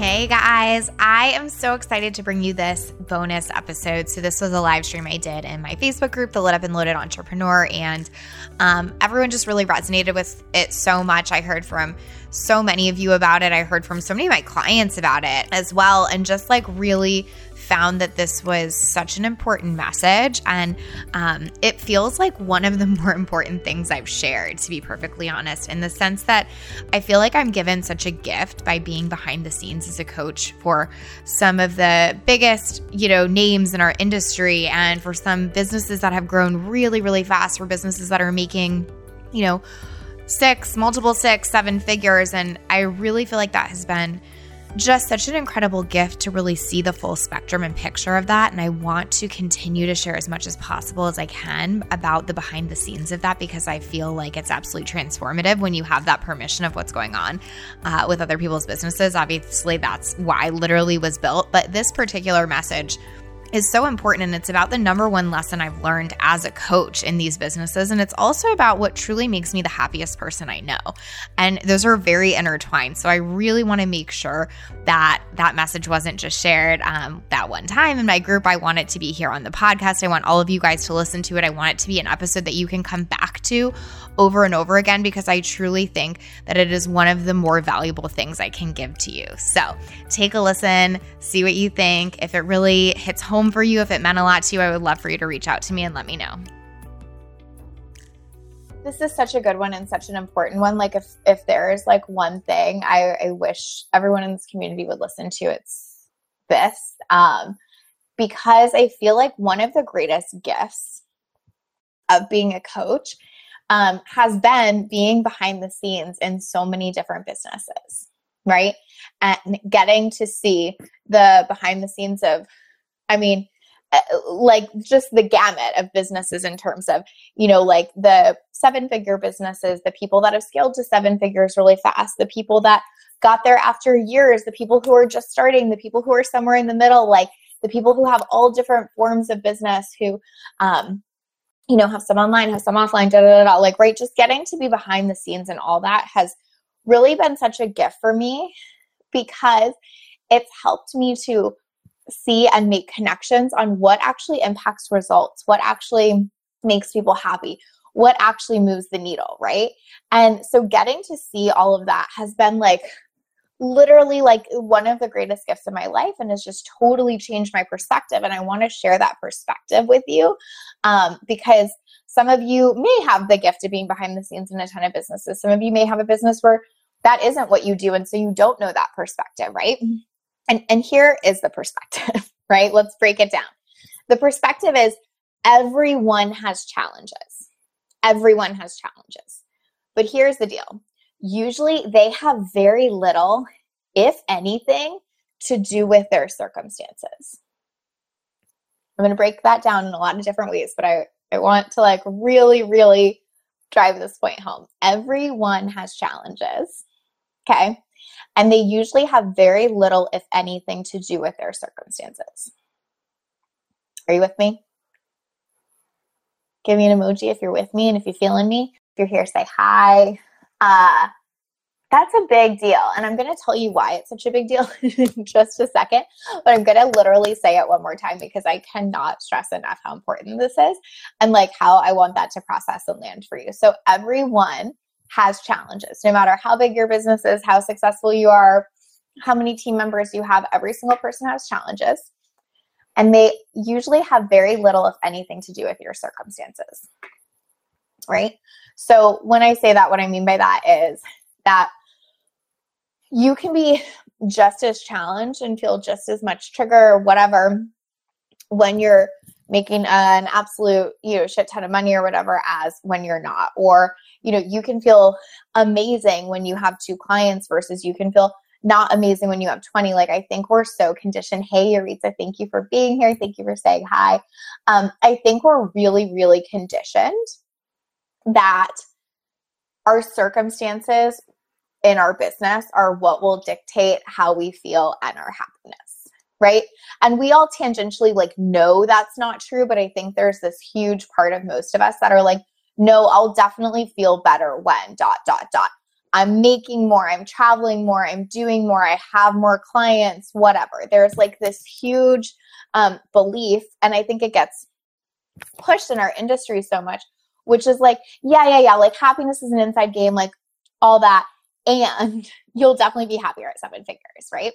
Hey guys, I am so excited to bring you this bonus episode. So, this was a live stream I did in my Facebook group, The Lit Up and Loaded Entrepreneur, and um, everyone just really resonated with it so much. I heard from so many of you about it. I heard from so many of my clients about it as well, and just like really found that this was such an important message. And um, it feels like one of the more important things I've shared, to be perfectly honest, in the sense that I feel like I'm given such a gift by being behind the scenes as a coach for some of the biggest, you know, names in our industry and for some businesses that have grown really, really fast, for businesses that are making, you know, six, multiple six, seven figures. And I really feel like that has been just such an incredible gift to really see the full spectrum and picture of that. And I want to continue to share as much as possible as I can about the behind the scenes of that because I feel like it's absolutely transformative when you have that permission of what's going on uh, with other people's businesses. Obviously, that's why literally was built. But this particular message is so important and it's about the number one lesson I've learned as a coach in these businesses and it's also about what truly makes me the happiest person I know. And those are very intertwined. So I really want to make sure that that message wasn't just shared um, that one time in my group. I want it to be here on the podcast. I want all of you guys to listen to it. I want it to be an episode that you can come back to over and over again because I truly think that it is one of the more valuable things I can give to you. So take a listen, see what you think. If it really hits home for you, if it meant a lot to you, I would love for you to reach out to me and let me know. This is such a good one and such an important one. Like if if there is like one thing I, I wish everyone in this community would listen to, it's this. Um, because I feel like one of the greatest gifts of being a coach um, has been being behind the scenes in so many different businesses, right? And getting to see the behind the scenes of, I mean, uh, like just the gamut of businesses in terms of, you know, like the seven figure businesses, the people that have scaled to seven figures really fast, the people that got there after years, the people who are just starting, the people who are somewhere in the middle, like the people who have all different forms of business who, um, you know, have some online, have some offline, da, da, da, da. Like, right, just getting to be behind the scenes and all that has really been such a gift for me because it's helped me to see and make connections on what actually impacts results, what actually makes people happy, what actually moves the needle, right? And so getting to see all of that has been like literally like one of the greatest gifts of my life and has just totally changed my perspective. And I want to share that perspective with you um, because some of you may have the gift of being behind the scenes in a ton of businesses. Some of you may have a business where that isn't what you do. And so you don't know that perspective, right? And, and here is the perspective, right? Let's break it down. The perspective is everyone has challenges. Everyone has challenges. But here's the deal usually they have very little, if anything, to do with their circumstances. I'm going to break that down in a lot of different ways, but I, I want to like really, really drive this point home. Everyone has challenges. Okay. And they usually have very little, if anything, to do with their circumstances. Are you with me? Give me an emoji if you're with me and if you're feeling me. If you're here, say hi. Uh, that's a big deal. And I'm going to tell you why it's such a big deal in just a second. But I'm going to literally say it one more time because I cannot stress enough how important this is and like how I want that to process and land for you. So, everyone has challenges, no matter how big your business is, how successful you are, how many team members you have, every single person has challenges. And they usually have very little, if anything, to do with your circumstances. Right? So, when I say that, what I mean by that is that you can be just as challenged and feel just as much trigger or whatever when you're making an absolute you know shit ton of money or whatever as when you're not. Or you know you can feel amazing when you have two clients versus you can feel not amazing when you have 20 like i think we're so conditioned. Hey Yaritza, thank you for being here. Thank you for saying hi. Um, i think we're really really conditioned that our circumstances in our business are what will dictate how we feel and our happiness right? And we all tangentially like know that's not true but i think there's this huge part of most of us that are like no i'll definitely feel better when dot dot dot. I'm making more i'm traveling more i'm doing more i have more clients whatever. There's like this huge um, belief and i think it gets pushed in our industry so much which is like yeah yeah yeah like happiness is an inside game like all that and you'll definitely be happier at seven figures, right?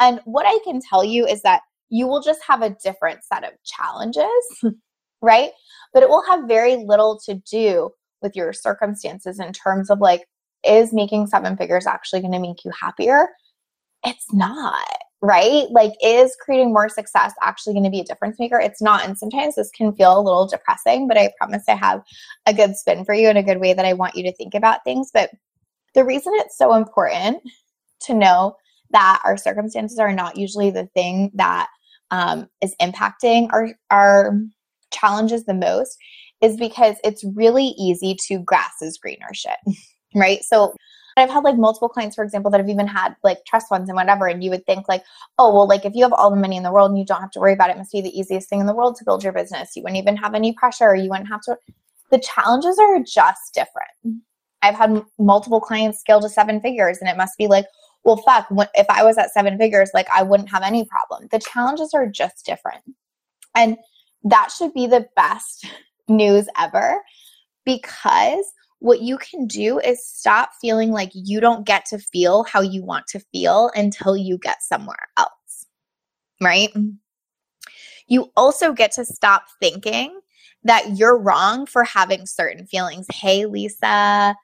And what I can tell you is that you will just have a different set of challenges, right? But it will have very little to do with your circumstances in terms of like, is making seven figures actually going to make you happier? It's not, right? Like, is creating more success actually going to be a difference maker? It's not. And sometimes this can feel a little depressing, but I promise I have a good spin for you and a good way that I want you to think about things. But the reason it's so important to know that our circumstances are not usually the thing that um, is impacting our our challenges the most is because it's really easy to grass is greener shit, right? So I've had like multiple clients, for example, that have even had like trust funds and whatever, and you would think like, oh well, like if you have all the money in the world and you don't have to worry about it, it must be the easiest thing in the world to build your business. You wouldn't even have any pressure. You wouldn't have to. The challenges are just different. I've had multiple clients scale to seven figures, and it must be like, well, fuck, if I was at seven figures, like I wouldn't have any problem. The challenges are just different. And that should be the best news ever because what you can do is stop feeling like you don't get to feel how you want to feel until you get somewhere else. Right? You also get to stop thinking that you're wrong for having certain feelings. Hey, Lisa,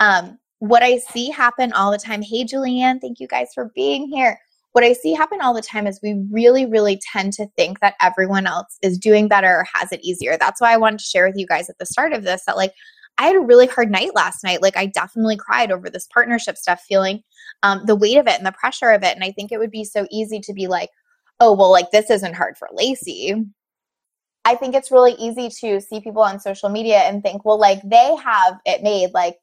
um, what I see happen all the time, hey, Julianne, thank you guys for being here. What I see happen all the time is we really, really tend to think that everyone else is doing better or has it easier. That's why I wanted to share with you guys at the start of this that, like, I had a really hard night last night. Like, I definitely cried over this partnership stuff, feeling um, the weight of it and the pressure of it. And I think it would be so easy to be like, oh, well, like, this isn't hard for Lacey. I think it's really easy to see people on social media and think, well, like, they have it made. Like,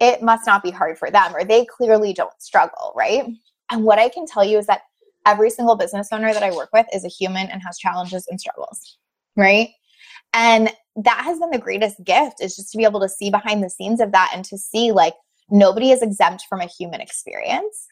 it must not be hard for them or they clearly don't struggle, right? And what I can tell you is that every single business owner that I work with is a human and has challenges and struggles, right? And that has been the greatest gift is just to be able to see behind the scenes of that and to see like nobody is exempt from a human experience,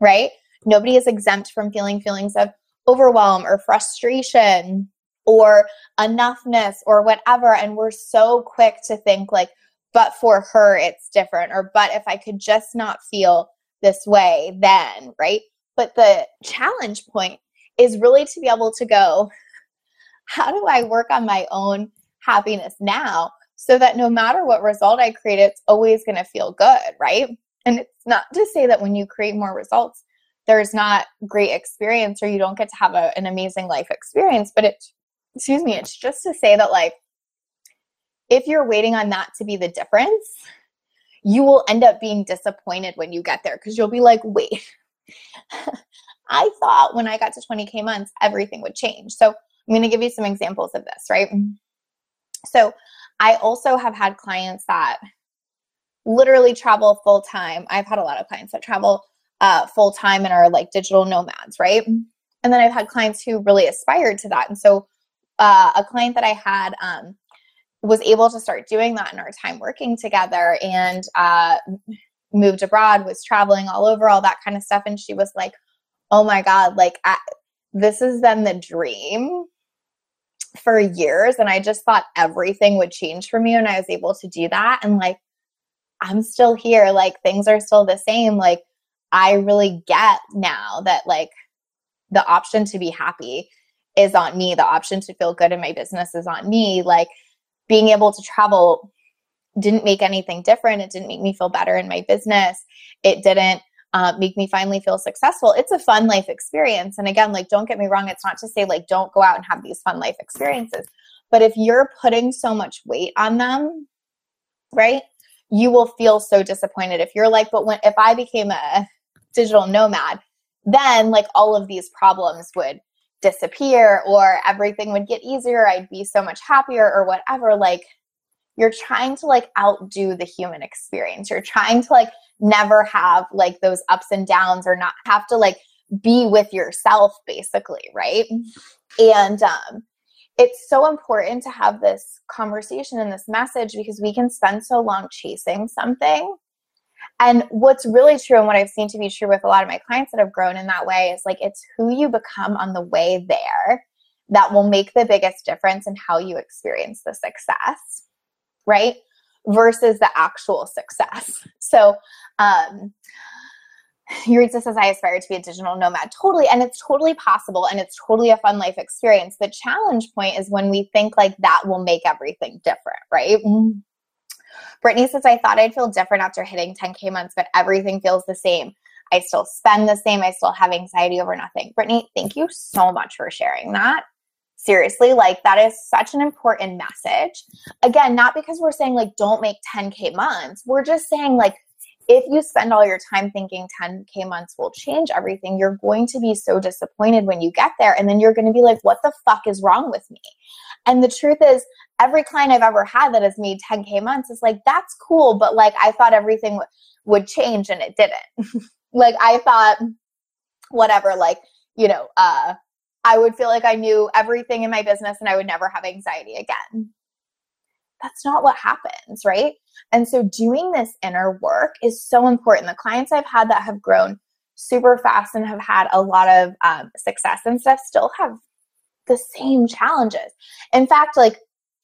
right? Nobody is exempt from feeling feelings of overwhelm or frustration or enoughness or whatever. And we're so quick to think like, but for her it's different or but if i could just not feel this way then right but the challenge point is really to be able to go how do i work on my own happiness now so that no matter what result i create it's always going to feel good right and it's not to say that when you create more results there's not great experience or you don't get to have a, an amazing life experience but it excuse me it's just to say that like if you're waiting on that to be the difference, you will end up being disappointed when you get there because you'll be like, wait, I thought when I got to 20K months, everything would change. So I'm going to give you some examples of this, right? So I also have had clients that literally travel full time. I've had a lot of clients that travel uh, full time and are like digital nomads, right? And then I've had clients who really aspired to that. And so uh, a client that I had, um, was able to start doing that in our time working together and uh, moved abroad, was traveling all over, all that kind of stuff. And she was like, oh my God, like I, this has been the dream for years. And I just thought everything would change for me when I was able to do that. And like, I'm still here. Like, things are still the same. Like, I really get now that like the option to be happy is on me. The option to feel good in my business is on me. Like, being able to travel didn't make anything different. It didn't make me feel better in my business. It didn't uh, make me finally feel successful. It's a fun life experience. And again, like, don't get me wrong, it's not to say, like, don't go out and have these fun life experiences. But if you're putting so much weight on them, right, you will feel so disappointed. If you're like, but when if I became a digital nomad, then like all of these problems would disappear or everything would get easier. I'd be so much happier or whatever. Like you're trying to like outdo the human experience. You're trying to like never have like those ups and downs or not have to like be with yourself basically, right? And um it's so important to have this conversation and this message because we can spend so long chasing something. And what's really true and what I've seen to be true with a lot of my clients that have grown in that way is like it's who you become on the way there that will make the biggest difference in how you experience the success, right? Versus the actual success. So, um, Eureka says, I aspire to be a digital nomad. Totally. And it's totally possible and it's totally a fun life experience. The challenge point is when we think like that will make everything different, right? Brittany says, I thought I'd feel different after hitting 10K months, but everything feels the same. I still spend the same. I still have anxiety over nothing. Brittany, thank you so much for sharing that. Seriously, like that is such an important message. Again, not because we're saying like don't make 10K months. We're just saying like if you spend all your time thinking 10K months will change everything, you're going to be so disappointed when you get there. And then you're going to be like, what the fuck is wrong with me? And the truth is, every client I've ever had that has made 10K months is like, that's cool. But like, I thought everything w- would change and it didn't. like, I thought, whatever, like, you know, uh, I would feel like I knew everything in my business and I would never have anxiety again. That's not what happens, right? And so doing this inner work is so important. The clients I've had that have grown super fast and have had a lot of um, success and stuff still have the same challenges. In fact, like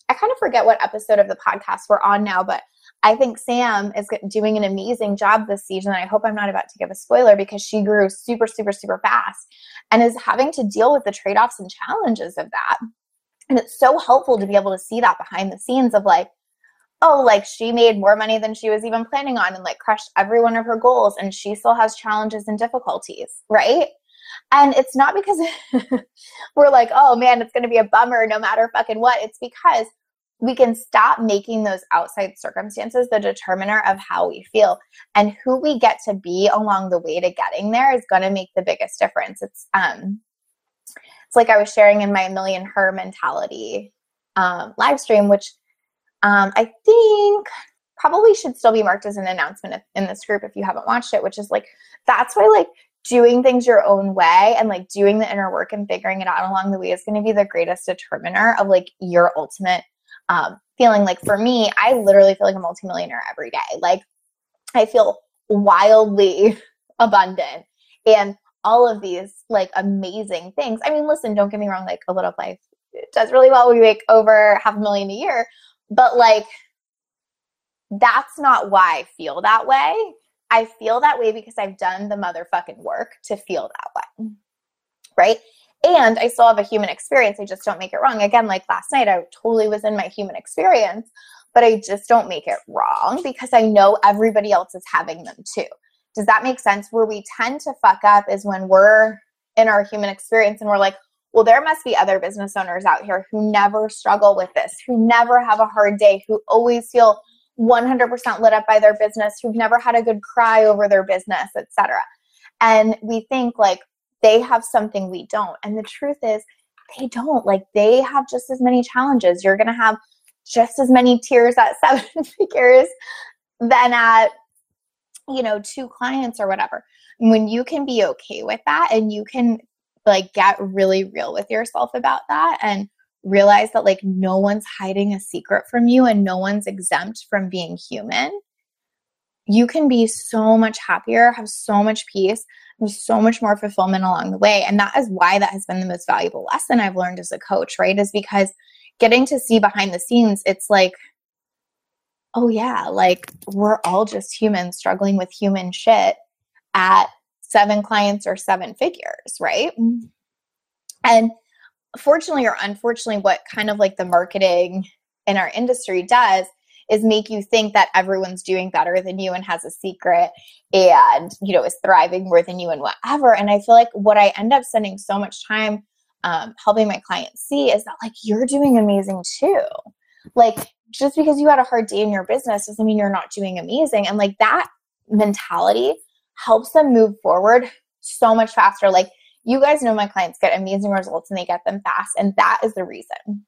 I kind of forget what episode of the podcast we're on now, but I think Sam is doing an amazing job this season. I hope I'm not about to give a spoiler because she grew super, super, super fast and is having to deal with the trade offs and challenges of that. And it's so helpful to be able to see that behind the scenes of like, oh, like she made more money than she was even planning on and like crushed every one of her goals and she still has challenges and difficulties, right? And it's not because we're like, oh man, it's going to be a bummer no matter fucking what. It's because we can stop making those outside circumstances the determiner of how we feel. And who we get to be along the way to getting there is going to make the biggest difference. It's, um, it's like I was sharing in my million her mentality um, live stream, which um, I think probably should still be marked as an announcement in this group if you haven't watched it, which is like that's why like doing things your own way and like doing the inner work and figuring it out along the way is going to be the greatest determiner of like your ultimate um, feeling. Like for me, I literally feel like a multimillionaire every day. Like I feel wildly abundant and all of these like amazing things. I mean, listen, don't get me wrong, like a lit up life does really well. We make over half a million a year, but like, that's not why I feel that way. I feel that way because I've done the motherfucking work to feel that way. Right. And I still have a human experience. I just don't make it wrong. Again, like last night, I totally was in my human experience, but I just don't make it wrong because I know everybody else is having them too. Does that make sense? Where we tend to fuck up is when we're in our human experience and we're like, well, there must be other business owners out here who never struggle with this, who never have a hard day, who always feel 100% lit up by their business, who've never had a good cry over their business, etc. And we think like they have something we don't. And the truth is, they don't. Like they have just as many challenges. You're going to have just as many tears at seven figures than at you know two clients or whatever when you can be okay with that and you can like get really real with yourself about that and realize that like no one's hiding a secret from you and no one's exempt from being human you can be so much happier have so much peace and so much more fulfillment along the way. And that is why that has been the most valuable lesson i've learned as a coach right? Is because getting to see behind the scenes it's like oh yeah like we're all just humans struggling with human shit at seven clients or seven figures, right? Mm-hmm. And fortunately or unfortunately, what kind of like the marketing in our industry does is make you think that everyone's doing better than you and has a secret and you know is thriving more than you and whatever and i feel like what i end up spending so much time um, helping my clients see is that like you're doing amazing too. Like just because you had a hard day in your business doesn't mean you're not doing amazing. And like that mentality helps them move forward so much faster. Like you guys know my clients get amazing results and they get them fast. And that is the reason.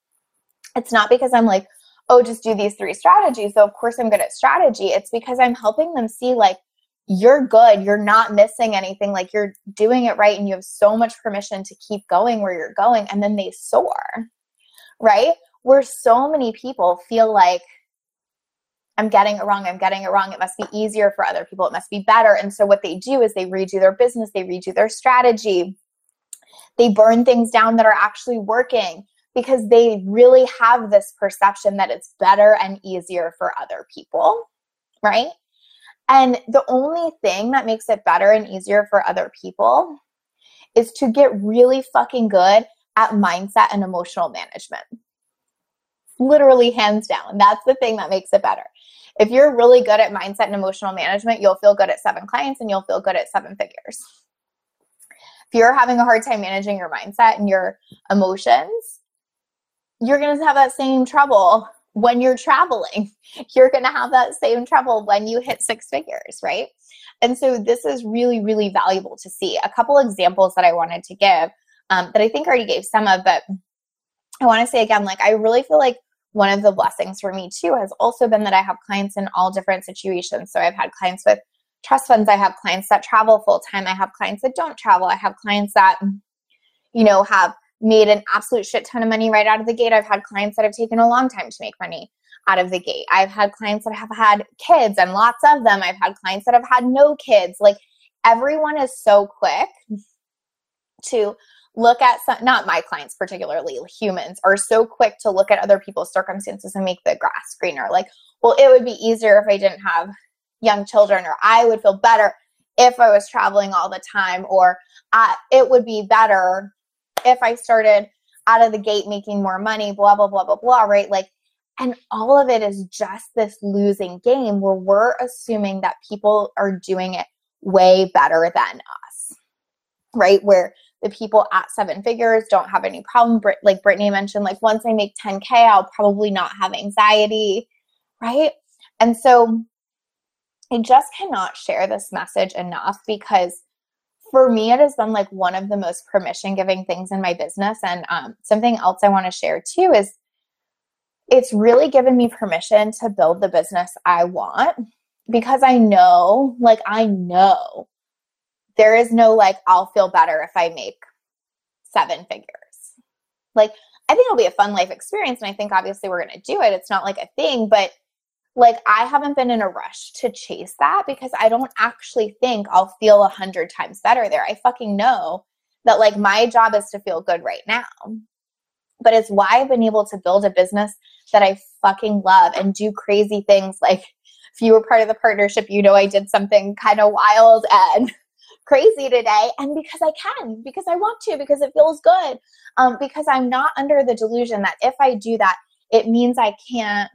It's not because I'm like, oh, just do these three strategies. So, of course, I'm good at strategy. It's because I'm helping them see, like, you're good. You're not missing anything. Like, you're doing it right. And you have so much permission to keep going where you're going. And then they soar, right? Where so many people feel like, I'm getting it wrong. I'm getting it wrong. It must be easier for other people. It must be better. And so, what they do is they redo their business, they redo their strategy, they burn things down that are actually working because they really have this perception that it's better and easier for other people, right? And the only thing that makes it better and easier for other people is to get really fucking good at mindset and emotional management. Literally, hands down. That's the thing that makes it better. If you're really good at mindset and emotional management, you'll feel good at seven clients and you'll feel good at seven figures. If you're having a hard time managing your mindset and your emotions, you're going to have that same trouble when you're traveling. You're going to have that same trouble when you hit six figures, right? And so this is really, really valuable to see. A couple examples that I wanted to give um, that I think I already gave some of, but I want to say again, like, I really feel like one of the blessings for me too has also been that I have clients in all different situations. So I've had clients with trust funds, I have clients that travel full time, I have clients that don't travel, I have clients that, you know, have made an absolute shit ton of money right out of the gate. I've had clients that have taken a long time to make money out of the gate. I've had clients that have had kids and lots of them. I've had clients that have had no kids. Like everyone is so quick to look at some, not my clients particularly, humans are so quick to look at other people's circumstances and make the grass greener. Like, well, it would be easier if I didn't have young children, or I would feel better if I was traveling all the time, or uh, it would be better if I started out of the gate making more money, blah, blah, blah, blah, blah, right? Like, and all of it is just this losing game where we're assuming that people are doing it way better than us, right? Where the people at seven figures don't have any problem. Like Brittany mentioned, like once I make 10K, I'll probably not have anxiety, right? And so I just cannot share this message enough because for me, it has been like one of the most permission giving things in my business. And um, something else I want to share too is it's really given me permission to build the business I want because I know, like, I know there is no like, I'll feel better if I make seven figures. Like, I think it'll be a fun life experience. And I think obviously we're going to do it. It's not like a thing, but like I haven't been in a rush to chase that because I don't actually think I'll feel a hundred times better there. I fucking know that like my job is to feel good right now. But it's why I've been able to build a business that I fucking love and do crazy things. Like if you were part of the partnership, you know I did something kind of wild and crazy today. And because I can, because I want to, because it feels good. Um, because I'm not under the delusion that if I do that, it means I can't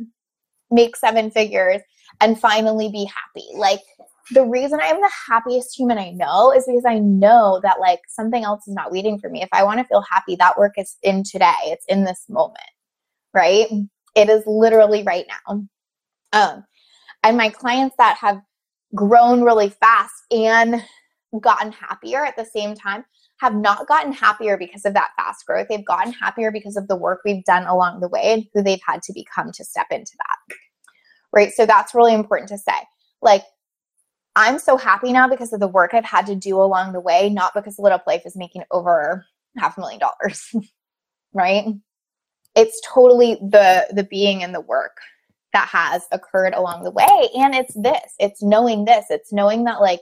make seven figures and finally be happy. Like the reason I'm the happiest human I know is because I know that like something else is not waiting for me. If I want to feel happy, that work is in today. It's in this moment. Right? It is literally right now. Um and my clients that have grown really fast and gotten happier at the same time have not gotten happier because of that fast growth. They've gotten happier because of the work we've done along the way and who they've had to become to step into that. Right. So that's really important to say. Like, I'm so happy now because of the work I've had to do along the way, not because Lit Up Life is making over half a million dollars. right. It's totally the the being and the work that has occurred along the way. And it's this, it's knowing this, it's knowing that like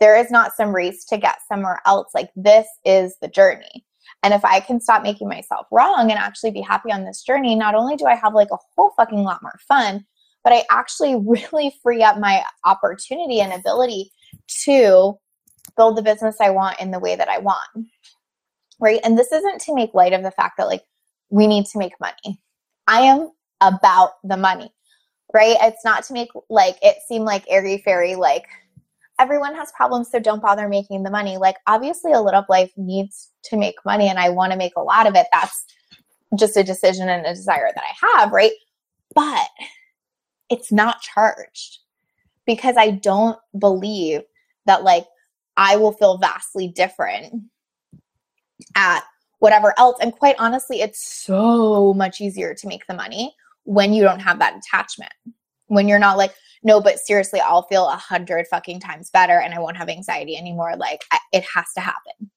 there is not some race to get somewhere else. Like this is the journey. And if I can stop making myself wrong and actually be happy on this journey, not only do I have like a whole fucking lot more fun, but I actually really free up my opportunity and ability to build the business I want in the way that I want. Right. And this isn't to make light of the fact that like we need to make money. I am about the money. Right. It's not to make like it seem like airy fairy, like everyone has problems, so don't bother making the money. Like, obviously, a lit up life needs to make money, and I want to make a lot of it. That's just a decision and a desire that I have, right? But it's not charged because I don't believe that, like, I will feel vastly different at whatever else. And quite honestly, it's so much easier to make the money when you don't have that attachment. When you're not like, no, but seriously, I'll feel a hundred fucking times better and I won't have anxiety anymore. Like, I, it has to happen.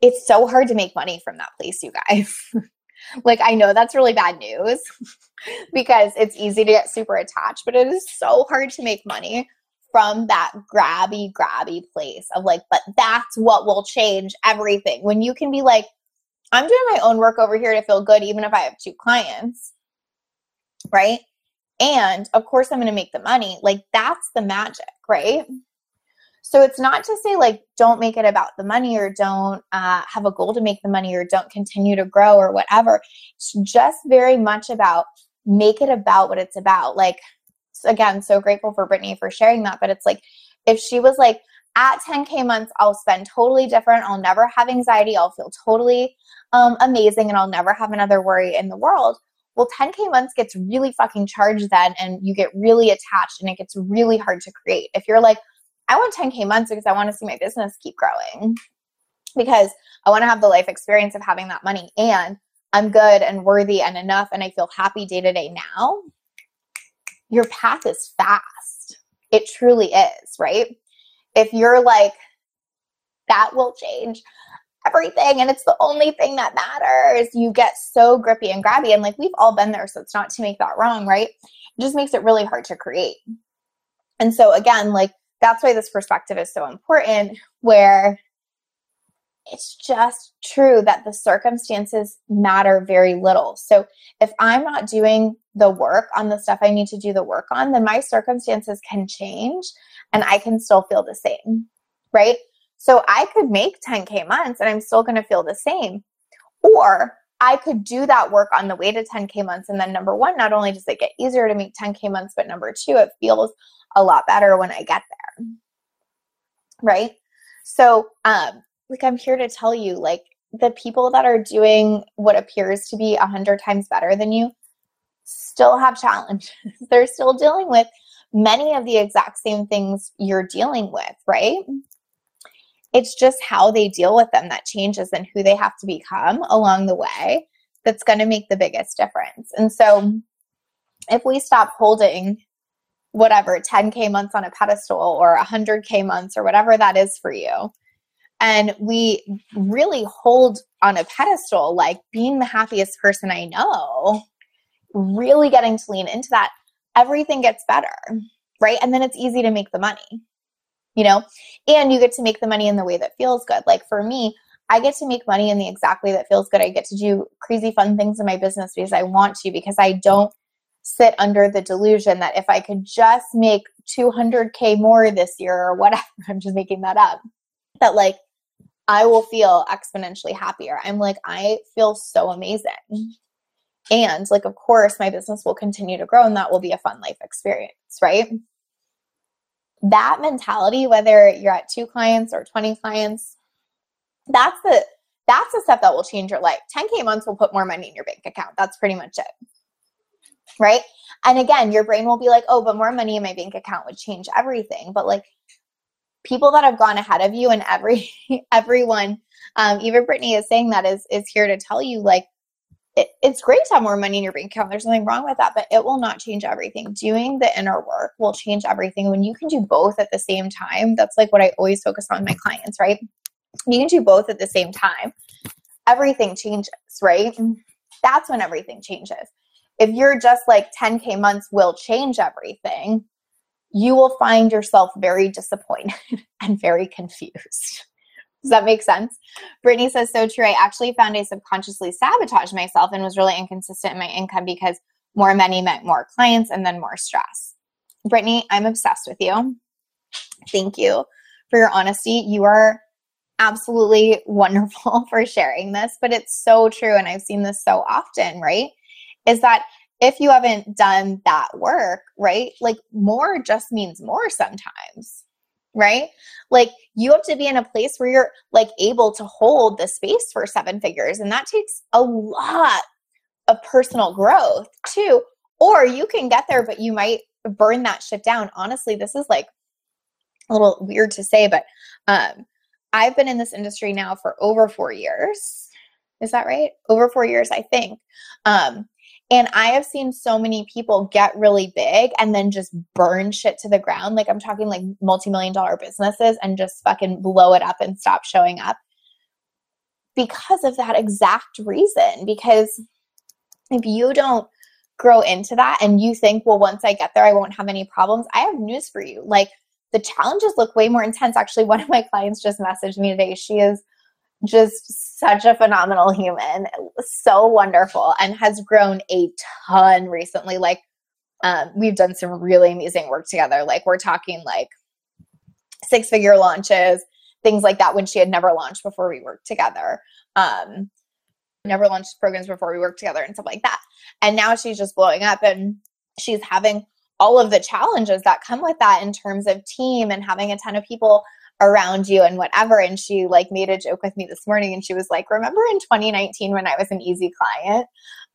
It's so hard to make money from that place, you guys. like, I know that's really bad news because it's easy to get super attached, but it is so hard to make money from that grabby, grabby place of like, but that's what will change everything. When you can be like, I'm doing my own work over here to feel good, even if I have two clients, right? And of course, I'm going to make the money. Like, that's the magic, right? So it's not to say like don't make it about the money or don't uh, have a goal to make the money or don't continue to grow or whatever. It's just very much about make it about what it's about. Like again, so grateful for Brittany for sharing that. But it's like, if she was like, at 10K months, I'll spend totally different. I'll never have anxiety. I'll feel totally um, amazing and I'll never have another worry in the world. Well, 10K months gets really fucking charged then and you get really attached and it gets really hard to create. If you're like, I want 10K months because I want to see my business keep growing, because I want to have the life experience of having that money and I'm good and worthy and enough and I feel happy day to day now your path is fast. It truly is, right? If you're like, that will change everything and it's the only thing that matters, you get so grippy and grabby. And like, we've all been there, so it's not to make that wrong, right? It just makes it really hard to create. And so, again, like, that's why this perspective is so important, where it's just true that the circumstances matter very little. So if I'm not doing the work on the stuff I need to do the work on, then my circumstances can change and I can still feel the same, right? So I could make 10K months and I'm still going to feel the same. Or I could do that work on the way to 10K months. And then, number one, not only does it get easier to make 10K months, but number two, it feels a lot better when I get there. Right? So, um, like I'm here to tell you, like the people that are doing what appears to be a hundred times better than you still have challenges. They're still dealing with many of the exact same things you're dealing with, right? It's just how they deal with them that changes and who they have to become along the way that's going to make the biggest difference. And so if we stop holding whatever 10k months on a pedestal or 100k months or whatever that is for you and we really hold on a pedestal like being the happiest person I know, really getting to lean into that, everything gets better, right? And then it's easy to make the money, you know, and you get to make the money in the way that feels good. Like for me, I get to make money in the exact way that feels good. I get to do crazy fun things in my business because I want to, because I don't sit under the delusion that if I could just make 200K more this year or whatever, I'm just making that up, that like I will feel exponentially happier. I'm like, I feel so amazing. And like, of course, my business will continue to grow and that will be a fun life experience, right? That mentality, whether you're at two clients or 20 clients, that's the that's the stuff that will change your life. 10K months will put more money in your bank account. That's pretty much it. Right. And again, your brain will be like, oh, but more money in my bank account would change everything. But like people that have gone ahead of you and every everyone um, even brittany is saying that is is here to tell you like it, it's great to have more money in your bank account. There's nothing wrong with that but it will not change everything. Doing the inner work will change everything. When you can do both at the same time that's like what i always focus on my clients right? You can do both at the same time everything changes right? That's when everything changes. If you're just like 10k months will change everything you will find yourself very disappointed and very confused. Does that make sense? Brittany says, so true. I actually found I subconsciously sabotaged myself and was really inconsistent in my income because more money meant more clients and then more stress. Brittany, I'm obsessed with you. Thank you for your honesty. You are absolutely wonderful for sharing this, but it's so true. And I've seen this so often, right? Is that if you haven't done that work, right? Like more just means more sometimes, right? Like you have to be in a place where you're like able to hold the space for seven figures. And that takes a lot of personal growth too. Or you can get there, but you might burn that shit down. Honestly, this is like a little weird to say, but um, I've been in this industry now for over four years. Is that right? Over four years, I think. Um, and I have seen so many people get really big and then just burn shit to the ground. Like I'm talking like multi-million dollar businesses and just fucking blow it up and stop showing up because of that exact reason. Because if you don't grow into that and you think, well, once I get there, I won't have any problems, I have news for you. Like the challenges look way more intense. Actually, one of my clients just messaged me today. She is just such a phenomenal human, so wonderful, and has grown a ton recently. Like, um, we've done some really amazing work together. Like, we're talking like six figure launches, things like that when she had never launched before we worked together. Um, never launched programs before we worked together and stuff like that. And now she's just blowing up and she's having all of the challenges that come with that in terms of team and having a ton of people around you and whatever and she like made a joke with me this morning and she was like remember in 2019 when i was an easy client?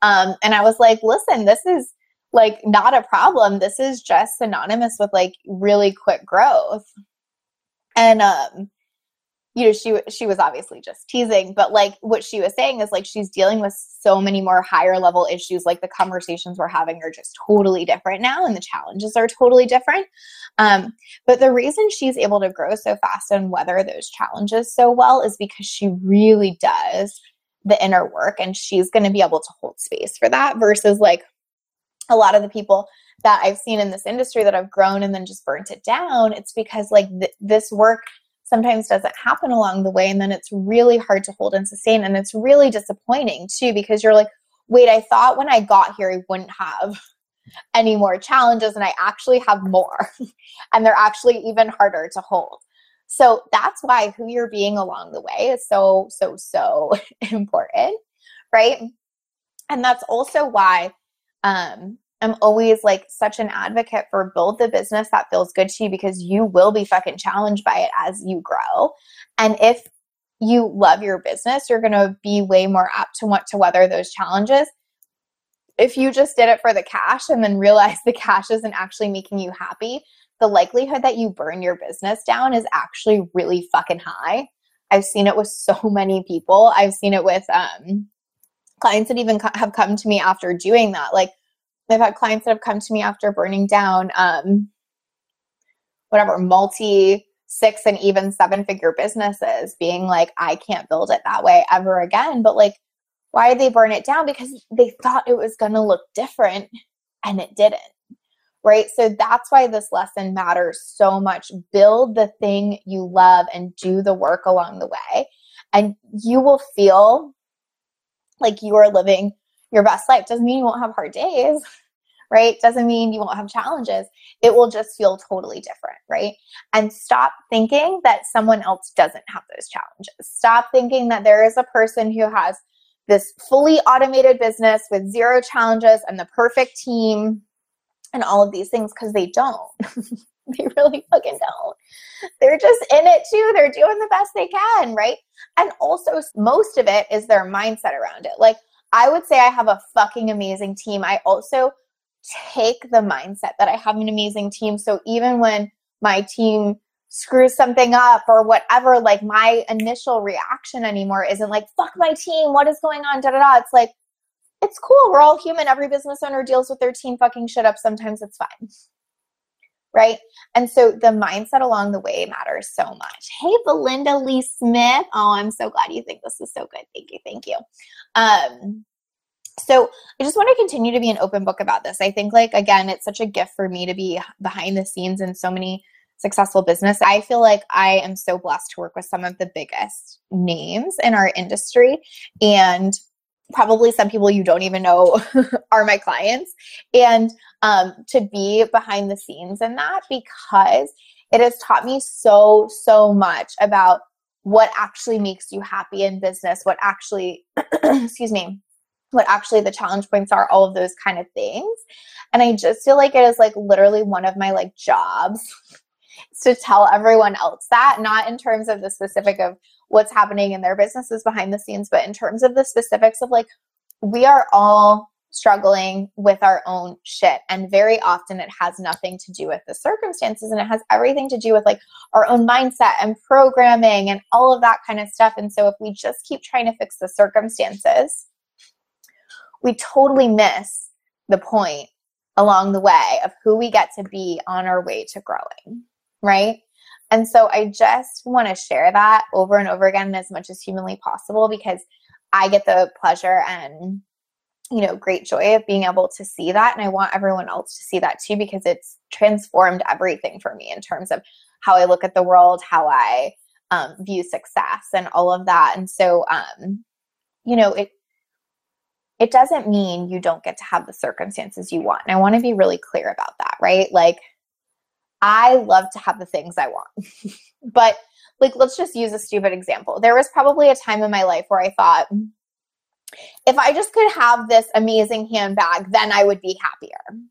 Um, and i was like listen this is like not a problem. This is just synonymous with like really quick growth. And um you know she she was obviously just teasing but like what she was saying is like she's dealing with so many more higher level issues like the conversations we're having are just totally different now and the challenges are totally different. Um, but the reason she's able to grow so fast and weather those challenges so well is because she really does the inner work and she's going to be able to hold space for that versus like a lot of the people that I've seen in this industry that have grown and then just burnt it down it's because like th- this work sometimes doesn't happen along the way. And then it's really hard to hold and sustain. And it's really disappointing too, because you're like, wait, I thought when I got here, I wouldn't have any more challenges. And I actually have more. and they're actually even harder to hold. So that's why who you're being along the way is so, so, so important. Right. And that's also why um, I'm always like such an advocate for build the business that feels good to you because you will be fucking challenged by it as you grow. And if you love your business, you're going to be way more apt to want to weather those challenges. If you just did it for the cash and then realize the cash isn't actually making you happy, the likelihood that you burn your business down is actually really fucking high. I've seen it with so many people. I've seen it with um, clients that even have come to me after doing that. Like, I've had clients that have come to me after burning down um, whatever multi six and even seven figure businesses being like, I can't build it that way ever again. But like, why did they burn it down? Because they thought it was going to look different and it didn't. Right. So that's why this lesson matters so much. Build the thing you love and do the work along the way. And you will feel like you are living your best life. Doesn't mean you won't have hard days, right? Doesn't mean you won't have challenges. It will just feel totally different, right? And stop thinking that someone else doesn't have those challenges. Stop thinking that there is a person who has this fully automated business with zero challenges and the perfect team and all of these things because they don't. they really fucking don't. They're just in it too. They're doing the best they can, right? And also, most of it is their mindset around it. Like, I would say I have a fucking amazing team. I also take the mindset that I have an amazing team. So even when my team screws something up or whatever, like my initial reaction anymore isn't like, fuck my team, what is going on? Da da da. It's like, it's cool. We're all human. Every business owner deals with their team fucking shit up. Sometimes it's fine. Right. And so the mindset along the way matters so much. Hey, Belinda Lee Smith. Oh, I'm so glad you think this is so good. Thank you. Thank you. Um, so I just want to continue to be an open book about this. I think, like, again, it's such a gift for me to be behind the scenes in so many successful business. I feel like I am so blessed to work with some of the biggest names in our industry and probably some people you don't even know are my clients and um, to be behind the scenes in that because it has taught me so so much about what actually makes you happy in business what actually excuse me what actually the challenge points are, all of those kind of things. And I just feel like it is like literally one of my like jobs to tell everyone else that, not in terms of the specific of what's happening in their businesses behind the scenes, but in terms of the specifics of like, we are all struggling with our own shit. And very often it has nothing to do with the circumstances and it has everything to do with like our own mindset and programming and all of that kind of stuff. And so if we just keep trying to fix the circumstances, we totally miss the point along the way of who we get to be on our way to growing, right? And so I just want to share that over and over again as much as humanly possible because I get the pleasure and you know great joy of being able to see that and I want everyone else to see that too because it's transformed everything for me in terms of how I look at the world, how I um, view success and all of that. And so um, you know, it it doesn't mean you don't get to have the circumstances you want. And I want to be really clear about that, right? Like, I love to have the things I want. but, like, let's just use a stupid example. There was probably a time in my life where I thought, if I just could have this amazing handbag, then I would be happier.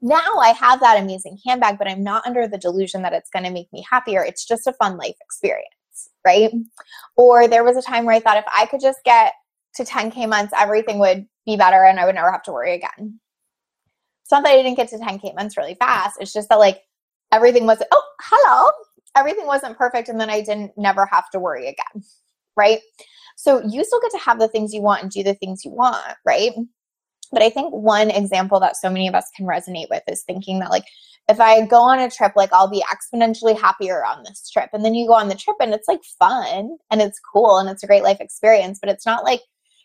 Now I have that amazing handbag, but I'm not under the delusion that it's going to make me happier. It's just a fun life experience, right? Or there was a time where I thought if I could just get to 10K months, everything would be better and I would never have to worry again. It's not that I didn't get to 10K months really fast. It's just that like everything was, oh, hello. Everything wasn't perfect and then I didn't never have to worry again. Right. So you still get to have the things you want and do the things you want. Right. But I think one example that so many of us can resonate with is thinking that like if I go on a trip, like I'll be exponentially happier on this trip. And then you go on the trip and it's like fun and it's cool and it's a great life experience, but it's not like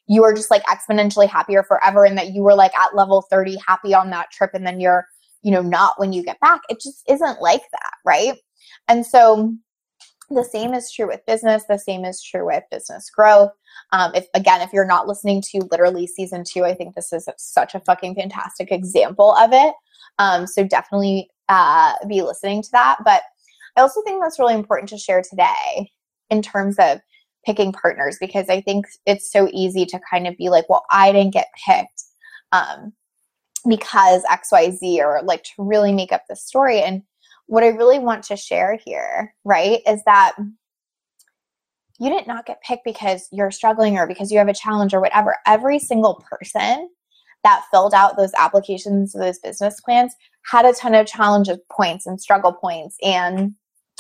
you are just like exponentially happier forever and that you were like at level 30 happy on that trip and then you're you know not when you get back. It just isn't like that right? And so the same is true with business the same is true with business growth. Um, if again if you're not listening to literally season two i think this is such a fucking fantastic example of it. Um, so definitely uh, be listening to that. But i also think that's really important to share today in terms of picking partners because I think it's so easy to kind of be like, well, I didn't get picked. Um, because XYZ or like to really make up the story. And what I really want to share here, right, is that you did not get picked because you're struggling or because you have a challenge or whatever. Every single person that filled out those applications, those business plans, had a ton of challenge points and struggle points and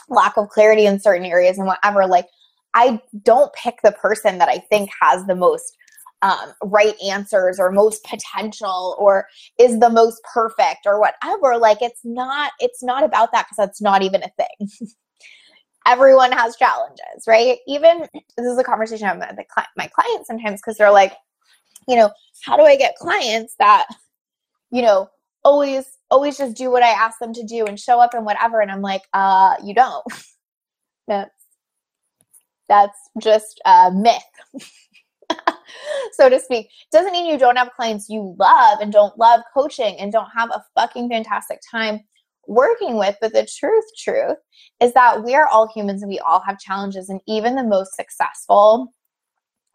lack of clarity in certain areas and whatever. Like I don't pick the person that I think has the most um, right answers or most potential or is the most perfect or whatever. Like it's not, it's not about that because that's not even a thing. Everyone has challenges, right? Even this is a conversation I'm with my clients sometimes because they're like, you know, how do I get clients that, you know, always always just do what I ask them to do and show up and whatever? And I'm like, uh, you don't. that's that's just a myth. so to speak. Doesn't mean you don't have clients you love and don't love coaching and don't have a fucking fantastic time working with. But the truth, truth is that we are all humans and we all have challenges. And even the most successful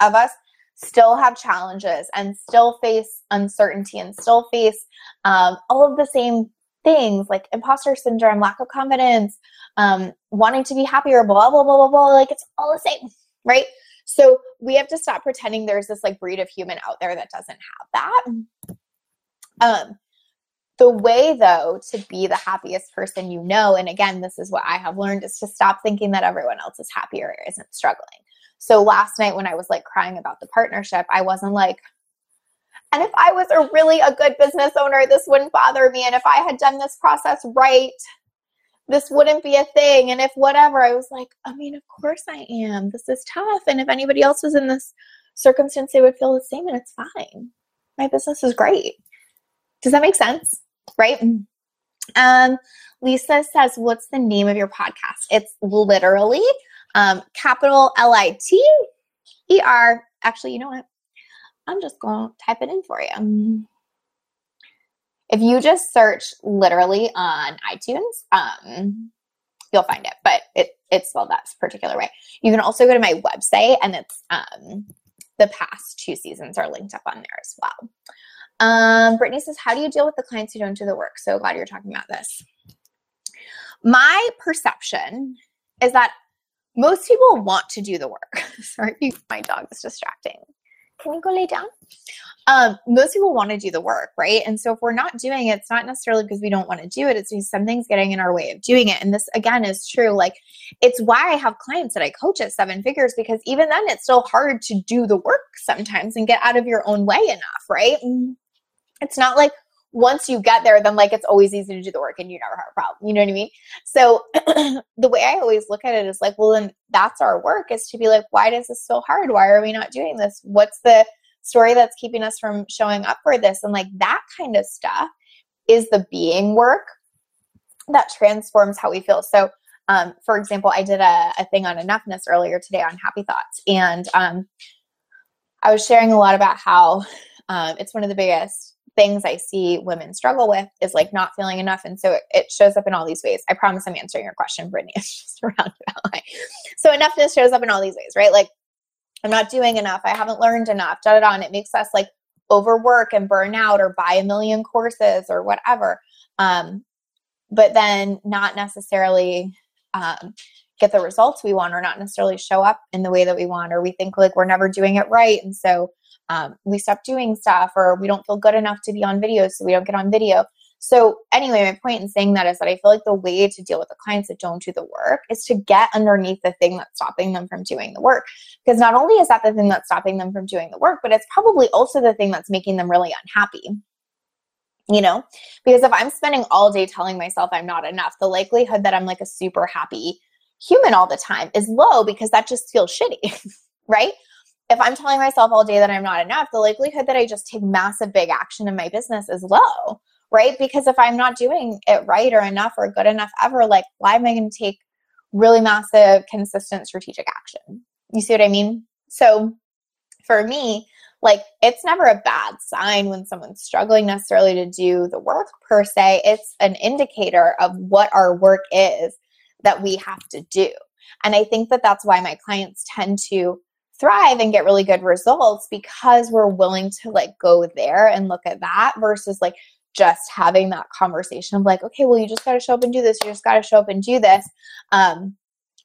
of us still have challenges and still face uncertainty and still face um, all of the same things like imposter syndrome, lack of confidence, um, wanting to be happier, blah, blah, blah, blah, blah. Like it's all the same, right? So we have to stop pretending there's this like breed of human out there that doesn't have that. Um, the way though to be the happiest person you know, and again, this is what I have learned is to stop thinking that everyone else is happier or isn't struggling. So last night when I was like crying about the partnership, I wasn't like, and if I was a really a good business owner, this wouldn't bother me. And if I had done this process right, this wouldn't be a thing. And if whatever, I was like, I mean, of course I am. This is tough. And if anybody else was in this circumstance, they would feel the same and it's fine. My business is great. Does that make sense? Right? Um, Lisa says, What's the name of your podcast? It's literally um, capital L I T E R. Actually, you know what? I'm just going to type it in for you. If you just search literally on iTunes, um, you'll find it, but it, it's spelled that particular way. You can also go to my website and it's um, the past two seasons are linked up on there as well. Um, Brittany says, How do you deal with the clients who don't do the work? So glad you're talking about this. My perception is that most people want to do the work. Sorry, my dog is distracting. Can you go lay down? Um, most people want to do the work, right? And so if we're not doing it, it's not necessarily because we don't want to do it, it's because something's getting in our way of doing it. And this again is true. Like it's why I have clients that I coach at seven figures because even then it's still hard to do the work sometimes and get out of your own way enough, right? It's not like once you get there, then like it's always easy to do the work and you never have a problem. You know what I mean? So the way I always look at it is like, well, then that's our work is to be like, why is this so hard? Why are we not doing this? What's the story that's keeping us from showing up for this? And like that kind of stuff is the being work that transforms how we feel. So, um, for example, I did a, a thing on enoughness earlier today on happy thoughts. And um, I was sharing a lot about how um, it's one of the biggest things I see women struggle with is like not feeling enough. And so it, it shows up in all these ways. I promise I'm answering your question, Brittany. It's just a roundabout way. So enoughness shows up in all these ways, right? Like I'm not doing enough. I haven't learned enough, da da da. And it makes us like overwork and burn out or buy a million courses or whatever. Um, but then not necessarily um, get the results we want or not necessarily show up in the way that we want or we think like we're never doing it right and so um, we stop doing stuff or we don't feel good enough to be on video, so we don't get on video. So, anyway, my point in saying that is that I feel like the way to deal with the clients that don't do the work is to get underneath the thing that's stopping them from doing the work. Because not only is that the thing that's stopping them from doing the work, but it's probably also the thing that's making them really unhappy. You know, because if I'm spending all day telling myself I'm not enough, the likelihood that I'm like a super happy human all the time is low because that just feels shitty, right? If I'm telling myself all day that I'm not enough, the likelihood that I just take massive big action in my business is low, right? Because if I'm not doing it right or enough or good enough ever, like, why am I going to take really massive, consistent strategic action? You see what I mean? So for me, like, it's never a bad sign when someone's struggling necessarily to do the work per se. It's an indicator of what our work is that we have to do. And I think that that's why my clients tend to thrive and get really good results because we're willing to like go there and look at that versus like just having that conversation of like okay well you just got to show up and do this you just got to show up and do this. Um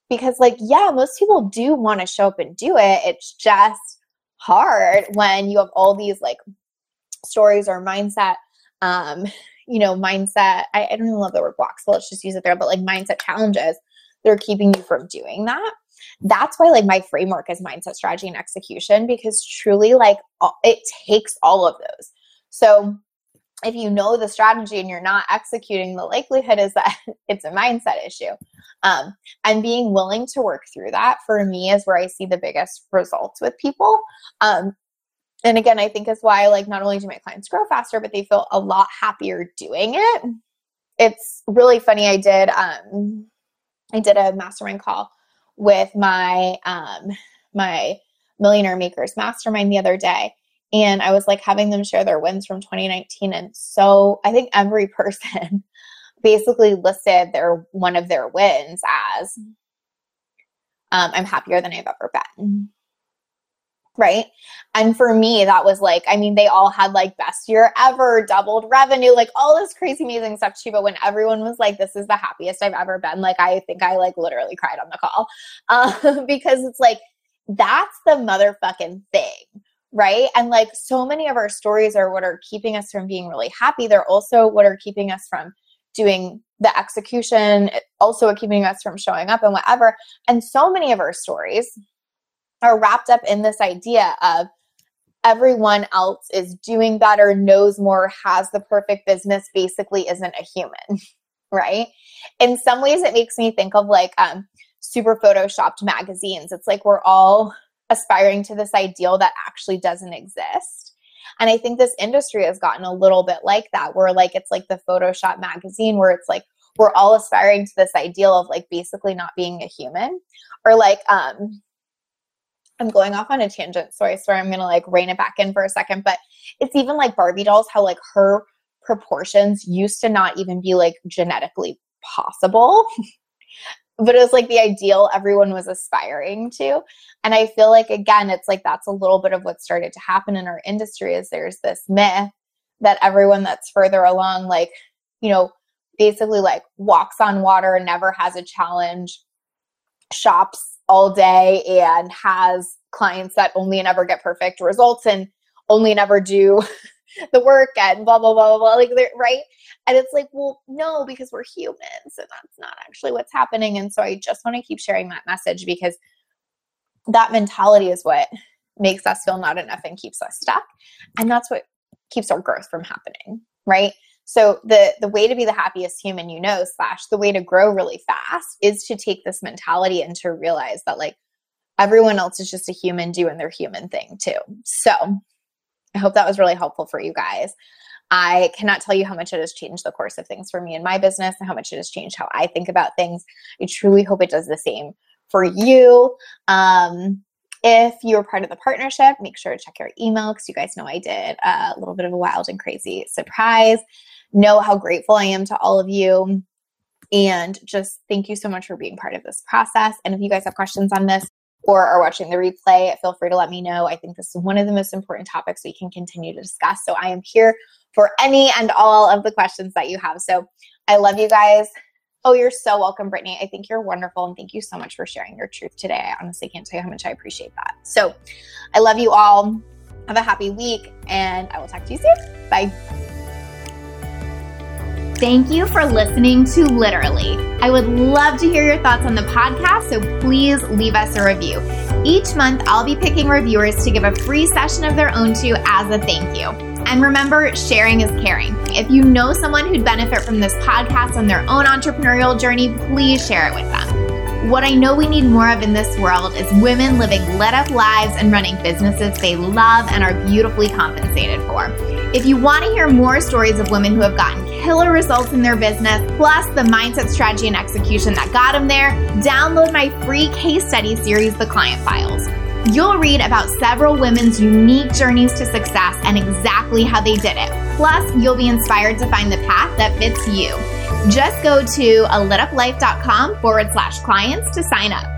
because like yeah most people do want to show up and do it. It's just hard when you have all these like stories or mindset um you know mindset I, I don't even love the word blocks but let's just use it there but like mindset challenges that are keeping you from doing that that's why like my framework is mindset strategy and execution because truly like it takes all of those. So if you know the strategy and you're not executing the likelihood is that it's a mindset issue. Um, and being willing to work through that for me is where i see the biggest results with people. Um, and again i think is why like not only do my clients grow faster but they feel a lot happier doing it. It's really funny i did um i did a mastermind call with my um my millionaire makers mastermind the other day. And I was like having them share their wins from 2019 and so I think every person basically listed their one of their wins as um, I'm happier than I've ever been right? And for me, that was like, I mean, they all had like best year ever, doubled revenue, like all this crazy amazing stuff too. But when everyone was like, this is the happiest I've ever been, like I think I like literally cried on the call. Uh, because it's like, that's the motherfucking thing. Right. And like so many of our stories are what are keeping us from being really happy. They're also what are keeping us from doing the execution, also keeping us from showing up and whatever. And so many of our stories, are wrapped up in this idea of everyone else is doing better, knows more, has the perfect business, basically isn't a human, right? In some ways, it makes me think of like um, super photoshopped magazines. It's like we're all aspiring to this ideal that actually doesn't exist. And I think this industry has gotten a little bit like that, where like it's like the Photoshop magazine, where it's like we're all aspiring to this ideal of like basically not being a human. Or like, um, I'm going off on a tangent, so I swear I'm gonna like rein it back in for a second. But it's even like Barbie dolls, how like her proportions used to not even be like genetically possible. but it was like the ideal everyone was aspiring to. And I feel like, again, it's like that's a little bit of what started to happen in our industry is there's this myth that everyone that's further along, like, you know, basically like walks on water, never has a challenge, shops all day, and has clients that only and ever get perfect results and only and ever do the work and blah blah blah blah, blah like right? And it's like well no because we're humans and that's not actually what's happening. And so i just want to keep sharing that message because that mentality is what makes us feel not enough and keeps us stuck. And that's what keeps our growth from happening right so the the way to be the happiest human you know slash the way to grow really fast is to take this mentality and to realize that like everyone else is just a human doing their human thing too so I hope that was really helpful for you guys. I cannot tell you how much it has changed the course of things for me in my business and how much it has changed how I think about things. I truly hope it does the same for you. Um, if you're part of the partnership, make sure to check your email because you guys know I did a little bit of a wild and crazy surprise. Know how grateful I am to all of you. And just thank you so much for being part of this process. And if you guys have questions on this, or are watching the replay, feel free to let me know. I think this is one of the most important topics we can continue to discuss. So I am here for any and all of the questions that you have. So I love you guys. Oh, you're so welcome, Brittany. I think you're wonderful. And thank you so much for sharing your truth today. I honestly can't tell you how much I appreciate that. So I love you all. Have a happy week, and I will talk to you soon. Bye. Thank you for listening to Literally. I would love to hear your thoughts on the podcast, so please leave us a review. Each month, I'll be picking reviewers to give a free session of their own to as a thank you. And remember, sharing is caring. If you know someone who'd benefit from this podcast on their own entrepreneurial journey, please share it with them. What I know we need more of in this world is women living lit up lives and running businesses they love and are beautifully compensated for. If you want to hear more stories of women who have gotten killer results in their business, plus the mindset, strategy, and execution that got them there, download my free case study series, The Client Files. You'll read about several women's unique journeys to success and exactly how they did it. Plus, you'll be inspired to find the path that fits you. Just go to a lituplife.com forward slash clients to sign up.